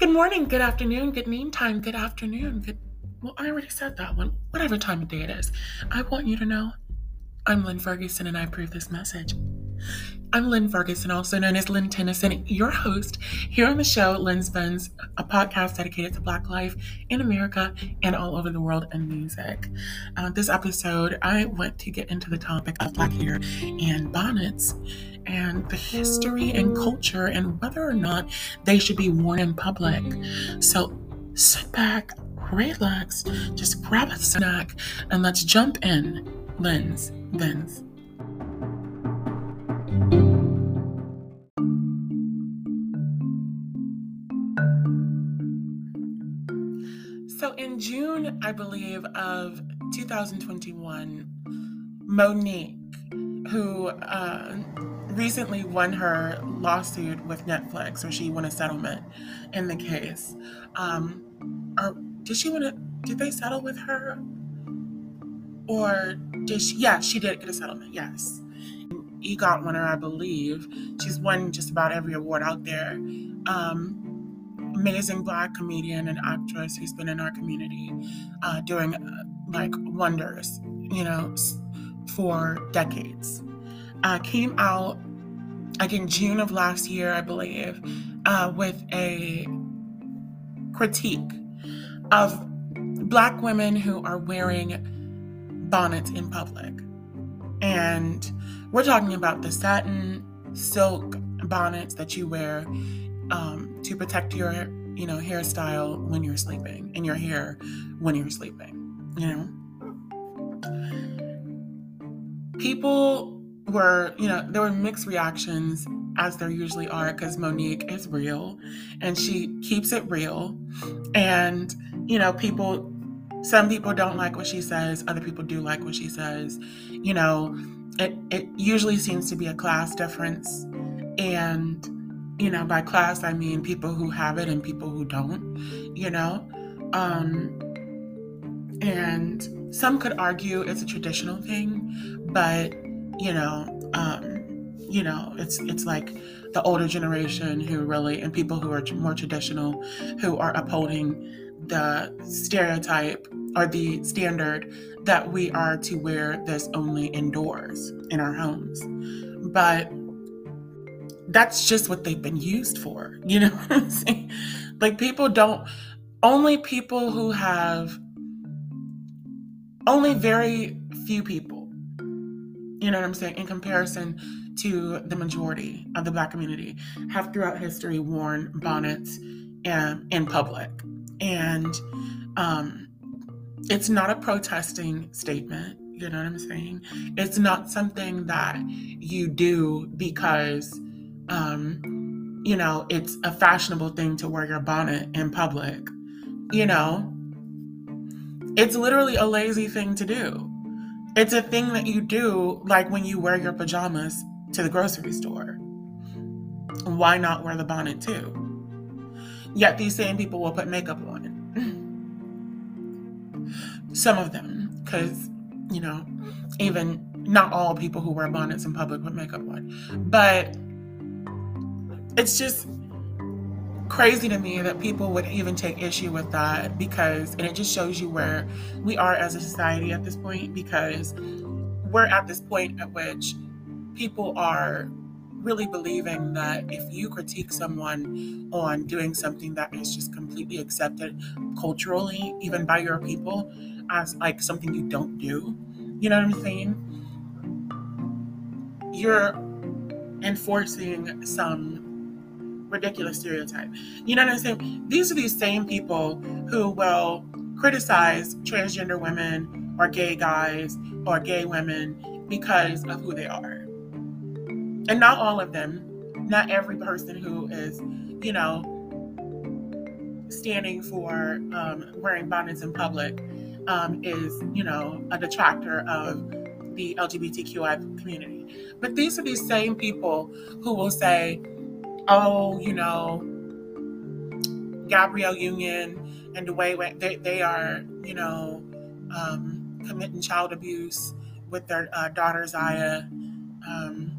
Good morning, good afternoon, good noontime, good afternoon, good. Well, I already said that one. Whatever time of day it is. I want you to know I'm Lynn Ferguson and I approve this message. I'm Lynn Ferguson, also known as Lynn Tennyson, your host here on the show, Lynn's Bins, a podcast dedicated to Black life in America and all over the world and music. Uh, this episode, I want to get into the topic of Black hair and bonnets and the history and culture and whether or not they should be worn in public. So sit back, relax, just grab a snack, and let's jump in. Lynn's Bins. So in June, I believe, of 2021, Mo'Nique, who uh, recently won her lawsuit with Netflix, or she won a settlement in the case. Um, or did she want to? Did they settle with her? Or did she? Yeah, she did get a settlement. Yes, EGOT winner, I believe. She's won just about every award out there. Um, amazing black comedian and actress who's been in our community uh, doing uh, like wonders, you know, for decades. Uh, came out like in June of last year, I believe, uh, with a critique of black women who are wearing bonnets in public. And we're talking about the satin silk bonnets that you wear um, to protect your, you know, hairstyle when you're sleeping and your hair when you're sleeping. You know, people were, you know, there were mixed reactions as there usually are because Mo'Nique is real and she keeps it real. And, you know, people, some people don't like what she says, other people do like what she says. You know, it, it usually seems to be a class difference. And, you know, by class, I mean people who have it and people who don't, you know. Um, and some could argue it's a traditional thing, but, you know, um, you know, it's it's like the older generation who really and people who are more traditional who are upholding the stereotype or the standard that we are to wear this only indoors in our homes. But that's just what they've been used for. You know what I'm saying? Like people don't only people who have only very few people, you know what I'm saying, in comparison to the majority of the black community have throughout history worn bonnets um, in public. And um, it's not a protesting statement. You know what I'm saying? It's not something that you do because, um, you know, it's a fashionable thing to wear your bonnet in public. You know, it's literally a lazy thing to do. It's a thing that you do like when you wear your pajamas to the grocery store. Why not wear the bonnet too? Yet these same people will put makeup on. Some of them, because, you know, even not all people who wear bonnets in public put makeup on. But it's just crazy to me that people would even take issue with that because, and it just shows you where we are as a society at this point because we're at this point at which people are really believing that if you critique someone on doing something that is just completely accepted culturally, even by your people, as like something you don't do, you know what I'm saying? You're enforcing some ridiculous stereotype. You know what I'm saying? These are these same people who will criticize transgender women or gay guys or gay women because of who they are. And not all of them, not every person who is, you know, standing for um, wearing bonnets in public um, is, you know, a detractor of the LGBTQI community. But these are these same people who will say, oh, you know, Gabrielle Union and Dwyane, they, they are, you know, um, committing child abuse with their uh, daughter Zaya um,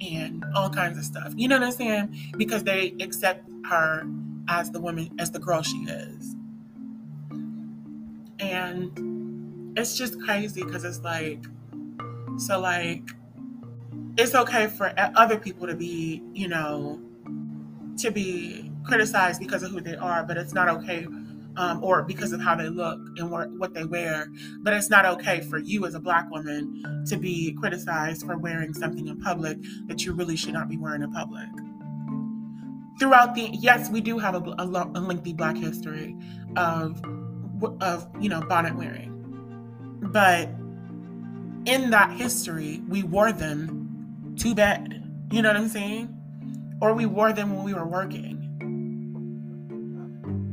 and all kinds of stuff. You know what I'm saying? Because they accept her as the woman, as the girl she is. And it's just crazy because it's like, so like, it's okay for other people to be, you know, to be criticized because of who they are, but it's not okay um, or because of how they look and what, what they wear. But it's not okay for you as a black woman to be criticized for wearing something in public that you really should not be wearing in public. Throughout the yes, we do have a, a, a lengthy Black history of of you know bonnet wearing, but in that history, we wore them to bad. You know what I'm saying? Or we wore them when we were working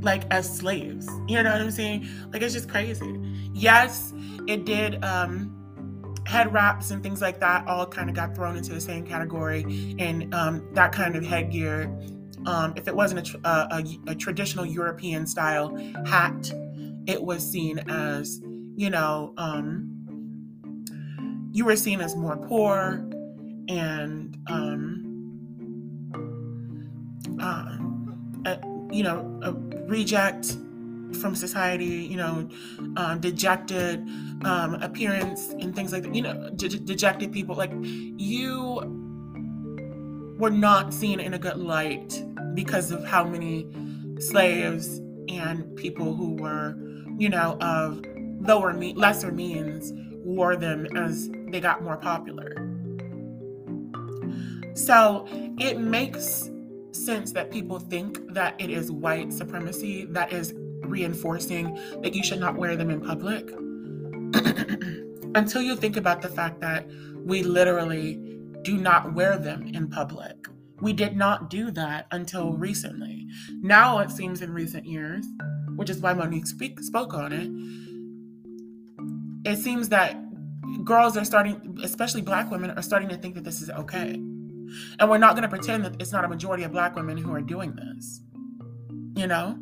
like as slaves. You know what I'm saying? Like it's just crazy. Yes, it did um head wraps and things like that all kind of got thrown into the same category and um that kind of headgear um if it wasn't a, a, a traditional European style hat, it was seen as, you know, um you were seen as more poor and um uh, uh, you know, a reject from society, you know, um, dejected um, appearance and things like that, you know, de- dejected people. Like you were not seen in a good light because of how many slaves and people who were, you know, of lower, me- lesser means wore them as they got more popular. So it makes sense that people think that it is white supremacy that is reinforcing that you should not wear them in public until you think about the fact that we literally do not wear them in public. We did not do that until recently. Now it seems in recent years, which is why Mo'Nique speak, spoke on it, it seems that girls are starting, especially black women, are starting to think that this is okay. And we're not going to pretend that it's not a majority of black women who are doing this. You know?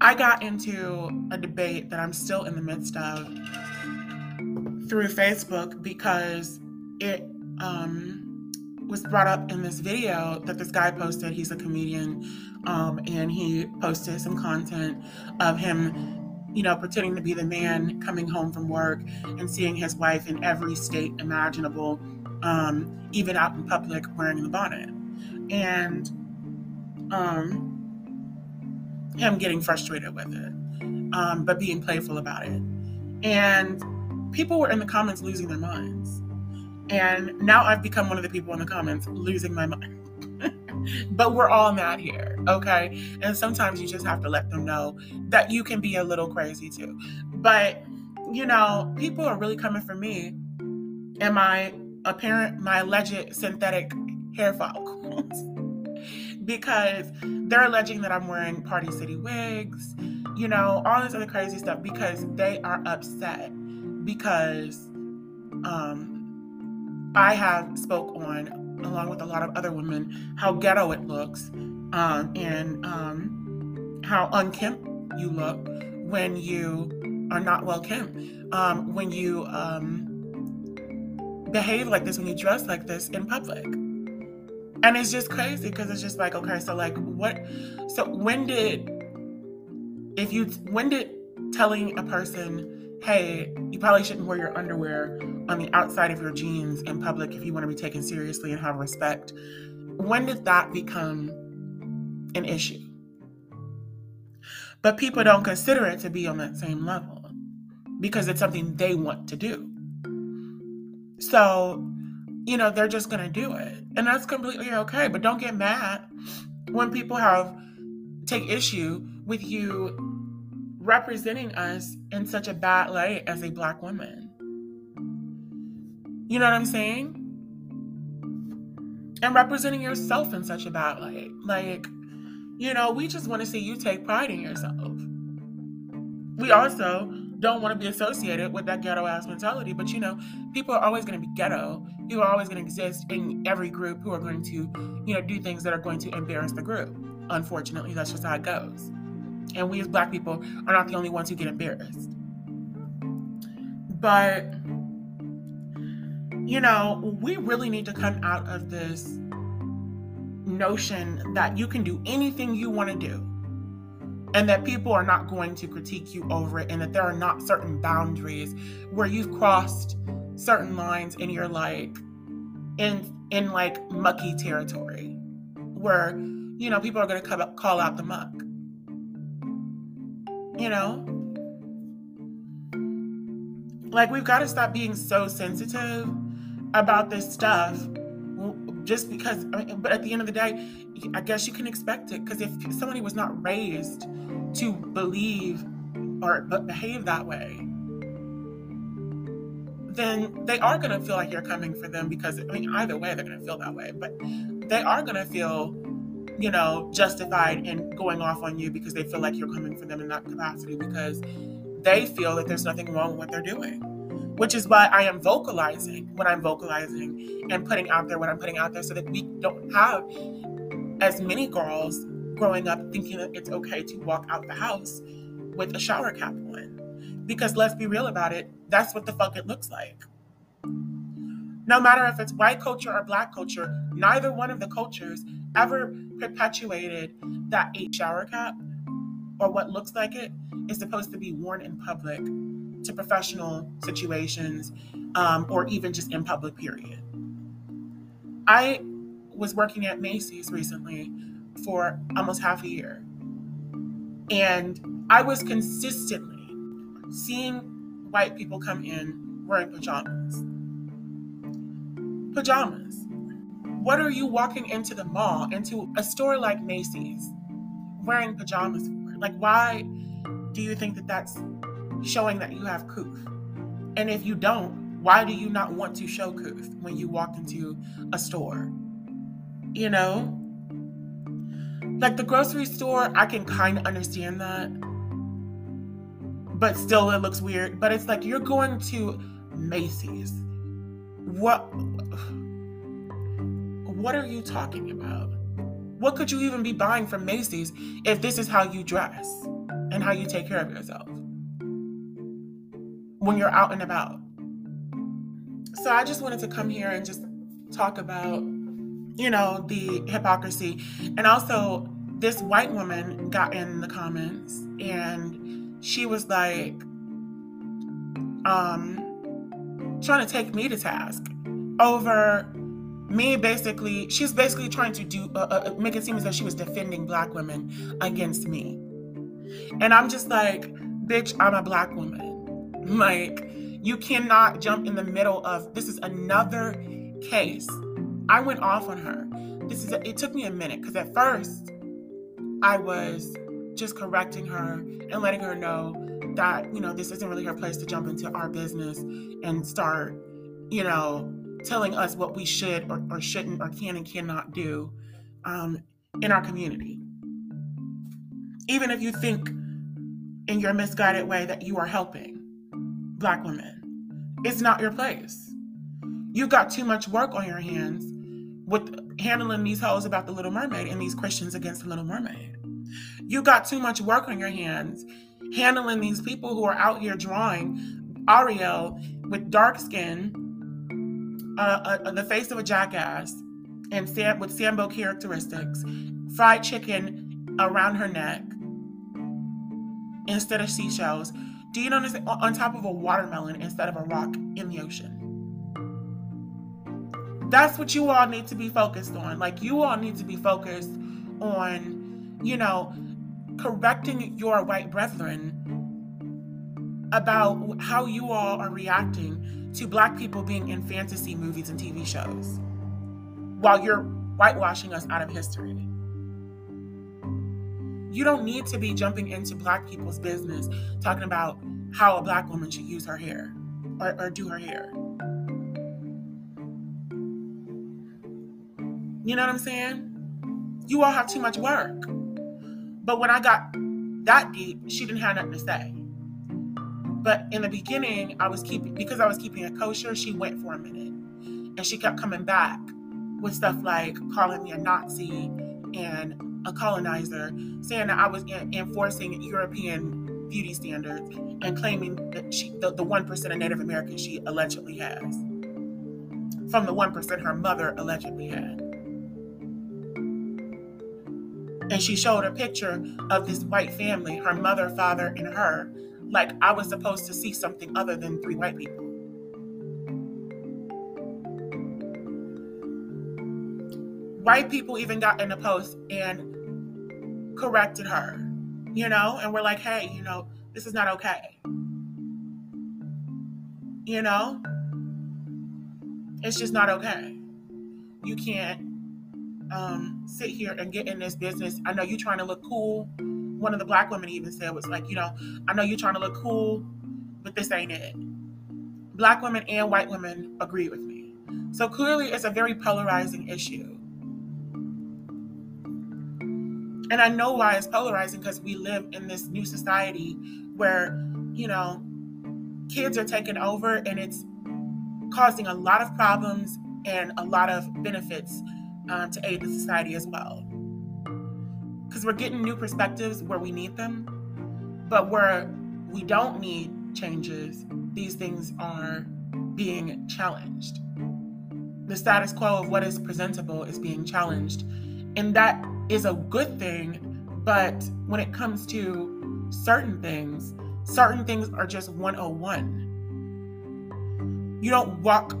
I got into a debate that I'm still in the midst of through Facebook because it um, was brought up in this video that this guy posted. He's a comedian, um, and he posted some content of him you know, pretending to be the man coming home from work and seeing his wife in every state imaginable, um, even out in public wearing the bonnet. And um, him getting frustrated with it, um, but being playful about it. And people were in the comments losing their minds. And now I've become one of the people in the comments losing my mind. But we're all mad here, okay? And sometimes you just have to let them know that you can be a little crazy too. But, you know, people are really coming for me and my apparent, my alleged synthetic hair follicles because they're alleging that I'm wearing Party City wigs, you know, all this other crazy stuff because they are upset because um I have spoke on along with a lot of other women, how ghetto it looks um, and um, how unkempt you look when you are not well kempt, um, when you um, behave like this, when you dress like this in public. And it's just crazy because it's just like, okay, so like what? So when did, if you, when did telling a person, hey, you probably shouldn't wear your underwear on the outside of your jeans in public if you want to be taken seriously and have respect. When did that become an issue? But people don't consider it to be on that same level because it's something they want to do. So, you know, they're just going to do it. And that's completely okay. But don't get mad when people have take issue with you representing us in such a bad light as a black woman. You know what I'm saying? And representing yourself in such a bad light. Like, you know, we just want to see you take pride in yourself. We also don't want to be associated with that ghetto ass mentality, but you know, people are always going to be ghetto. People are always going to exist in every group who are going to, you know, do things that are going to embarrass the group. Unfortunately, that's just how it goes. And we as black people are not the only ones who get embarrassed. But, you know, we really need to come out of this notion that you can do anything you want to do and that people are not going to critique you over it and that there are not certain boundaries where you've crossed certain lines and you're like in in like mucky territory where you know people are going to call out the muck you know? Like we've got to stop being so sensitive about this stuff just because I mean, but at the end of the day i guess you can expect it because if somebody was not raised to believe or behave that way then they are going to feel like you're coming for them because i mean either way they're going to feel that way but they are going to feel you know justified in going off on you because they feel like you're coming for them in that capacity because they feel that there's nothing wrong with what they're doing which is why I am vocalizing when I'm vocalizing and putting out there what I'm putting out there so that we don't have as many girls growing up thinking that it's okay to walk out the house with a shower cap on. Because let's be real about it, that's what the fuck it looks like. No matter if it's white culture or black culture, neither one of the cultures ever perpetuated that a shower cap or what looks like it is supposed to be worn in public to professional situations um, or even just in public, period. I was working at Macy's recently for almost half a year. And I was consistently seeing white people come in wearing pajamas. Pajamas. What are you walking into the mall, into a store like Macy's, wearing pajamas for? Like, why do you think that that's showing that you have couth? And if you don't, why do you not want to show couth when you walk into a store? You know? Like the grocery store, I can kind of understand that. But still, it looks weird. But it's like you're going to Macy's. What? What are you talking about? What could you even be buying from Macy's if this is how you dress and how you take care of yourself? when you're out and about. So I just wanted to come here and just talk about, you know, the hypocrisy. And also, this white woman got in the comments and she was like, um, trying to take me to task over me basically she's basically trying to do uh, uh, make it seem as though she was defending black women against me and i'm just like bitch i'm a black woman like, you cannot jump in the middle of this is another case. I went off on her. This is a, it took me a minute because at first I was just correcting her and letting her know that, you know, this isn't really her place to jump into our business and start, you know, telling us what we should or, or shouldn't or can and cannot do um, in our community. Even if you think in your misguided way that you are helping black women. It's not your place. You've got too much work on your hands with handling these hoes about the Little Mermaid and these Christians against the Little Mermaid. You've got too much work on your hands handling these people who are out here drawing Ariel with dark skin, uh, the face of a jackass, and Sam, with Sambo characteristics, fried chicken around her neck instead of seashells. Do you notice on top of a watermelon instead of a rock in the ocean? That's what you all need to be focused on. Like, you all need to be focused on, you know, correcting your white brethren about how you all are reacting to black people being in fantasy movies and TV shows while you're whitewashing us out of history. You don't need to be jumping into black people's business talking about how a black woman should use her hair or, or do her hair. You know what I'm saying? You all have too much work. But when I got that deep, she didn't have nothing to say. But in the beginning, I was keeping because I was keeping it kosher, she went for a minute. And she kept coming back with stuff like calling me a Nazi and a colonizer, saying that I was enforcing European beauty standards and claiming that she, the, the 1% of Native Americans she allegedly has from the 1% her mother allegedly had. And she showed a picture of this white family, her mother, father, and her, like I was supposed to see something other than three white people. White people even got in the post and corrected her, you know, and we're like, hey, you know, this is not okay. You know? It's just not okay. You can't um, sit here and get in this business. I know you're trying to look cool. One of the black women even said was like, you know, I know you're trying to look cool, but this ain't it. Black women and white women agree with me. So clearly, it's a very polarizing issue. And I know why it's polarizing because we live in this new society where, you know, kids are taking over and it's causing a lot of problems and a lot of benefits um, to aid the society as well. Because we're getting new perspectives where we need them, but where we don't need changes, these things are being challenged. The status quo of what is presentable is being challenged. And that is a good thing, but when it comes to certain things, certain things are just 101. You don't walk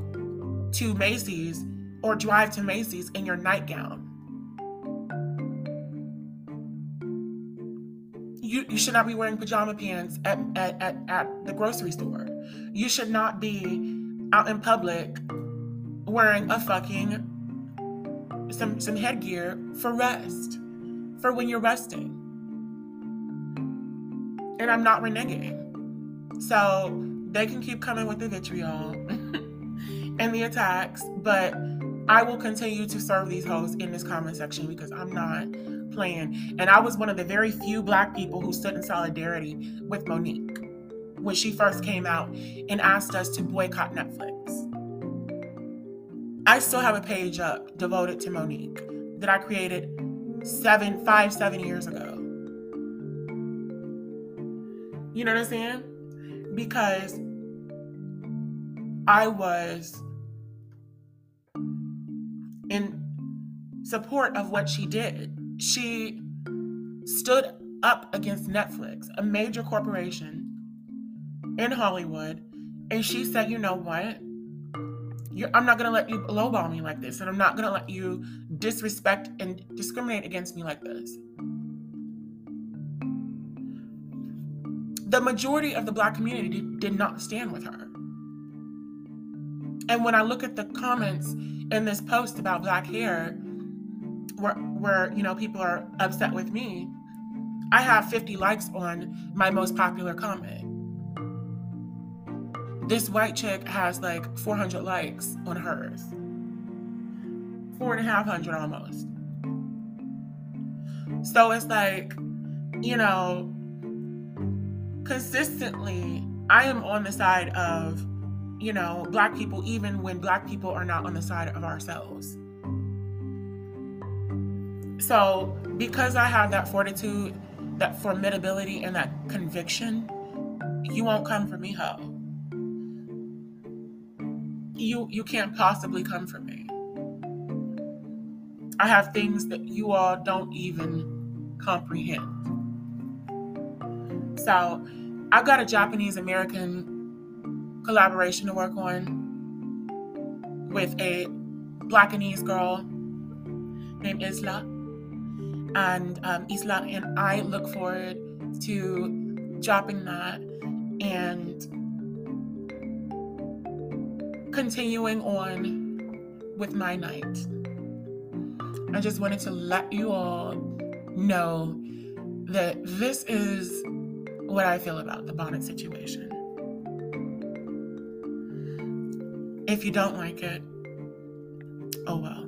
to Macy's or drive to Macy's in your nightgown. You, you should not be wearing pajama pants at, at, at, at the grocery store. You should not be out in public wearing a fucking some some headgear for rest, for when you're resting. And I'm not reneging. So they can keep coming with the vitriol and the attacks, but I will continue to serve these hosts in this comment section because I'm not playing. And I was one of the very few black people who stood in solidarity with Mo'Nique when she first came out and asked us to boycott Netflix. I still have a page up devoted to Mo'Nique that I created seven, five, seven years ago. You know what I'm saying? Because I was in support of what she did. She stood up against Netflix, a major corporation in Hollywood, and she said, you know what? You're, I'm not going to let you lowball me like this, and I'm not going to let you disrespect and discriminate against me like this. The majority of the black community did not stand with her. And when I look at the comments in this post about black hair, where, where you know people are upset with me, I have 50 likes on my most popular comment. This white chick has like 400 likes on hers. Four and a half hundred almost. So it's like, you know, consistently, I am on the side of, you know, black people, even when black people are not on the side of ourselves. So, because I have that fortitude, that formidability, and that conviction, you won't come for me, ho you you can't possibly come for me. I have things that you all don't even comprehend. So, I've got a Japanese American collaboration to work on with a Blackanese girl named Isla. And um, Isla and I look forward to dropping that and continuing on with my night. I just wanted to let you all know that this is what I feel about the bonnet situation. If you don't like it, oh well.